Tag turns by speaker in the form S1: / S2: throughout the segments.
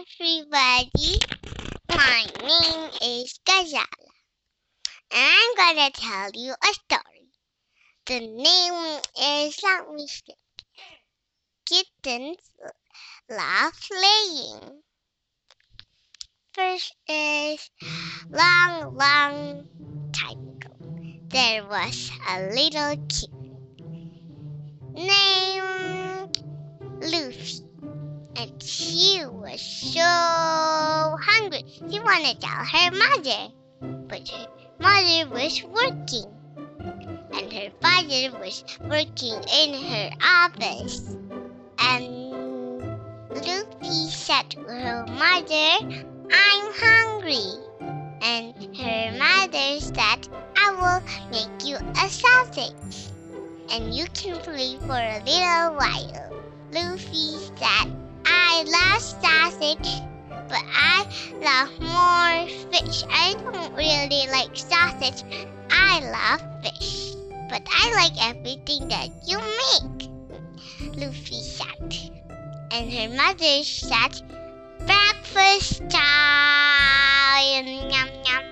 S1: everybody. My name is Gazala, I'm gonna tell you a story. The name is Long Mistake. Kittens love playing. First is long, long time ago. There was a little kitten named was so hungry. She wanted to tell her mother, but her mother was working, and her father was working in her office. And Lucy said to her mother, I'm hungry. And her mother said, I will make you a sausage, and you can play for a little while. Lucy said, I love sausage, but I love more fish. I don't really like sausage. I love fish, but I like everything that you make. Luffy said, and her mother said, breakfast time. Yum yum.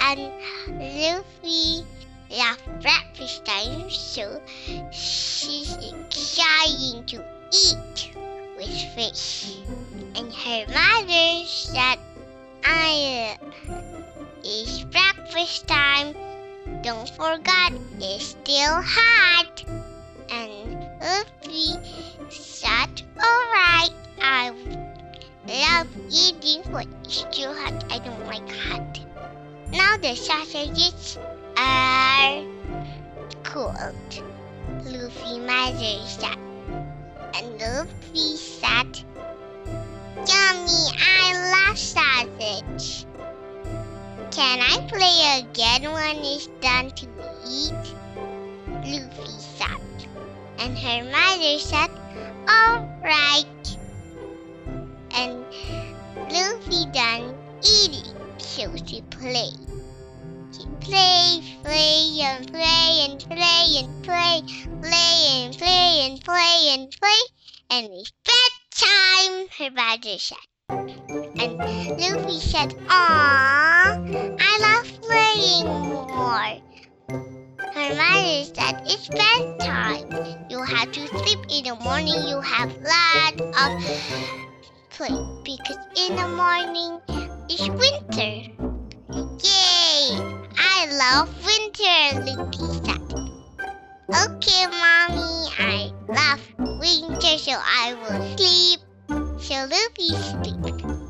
S1: And Luffy loved breakfast time, so she's excited to eat with fish. And her mother said, I, uh, it's breakfast time. Don't forget, it's still hot. And Lucy said, Alright, I love eating food. It's still hot. I don't like hot. Now the sausages are cooled. Lucy mother said and Luffy said, Yummy, I love sausage. Can I play again when it's done to eat? Luffy said. And her mother said, Alright. And Luffy done eating, so she played. She played, play and play and play and play, play and play and play and play, and it's bedtime, her mother said. And Luffy said, Aww, I love playing more. Her mother said, It's bedtime. You have to sleep in the morning. You have lots of play because in the morning it's winter. Yay! I love winter, Luffy said. Okay, Love winter, so I will sleep. So Luffy slept.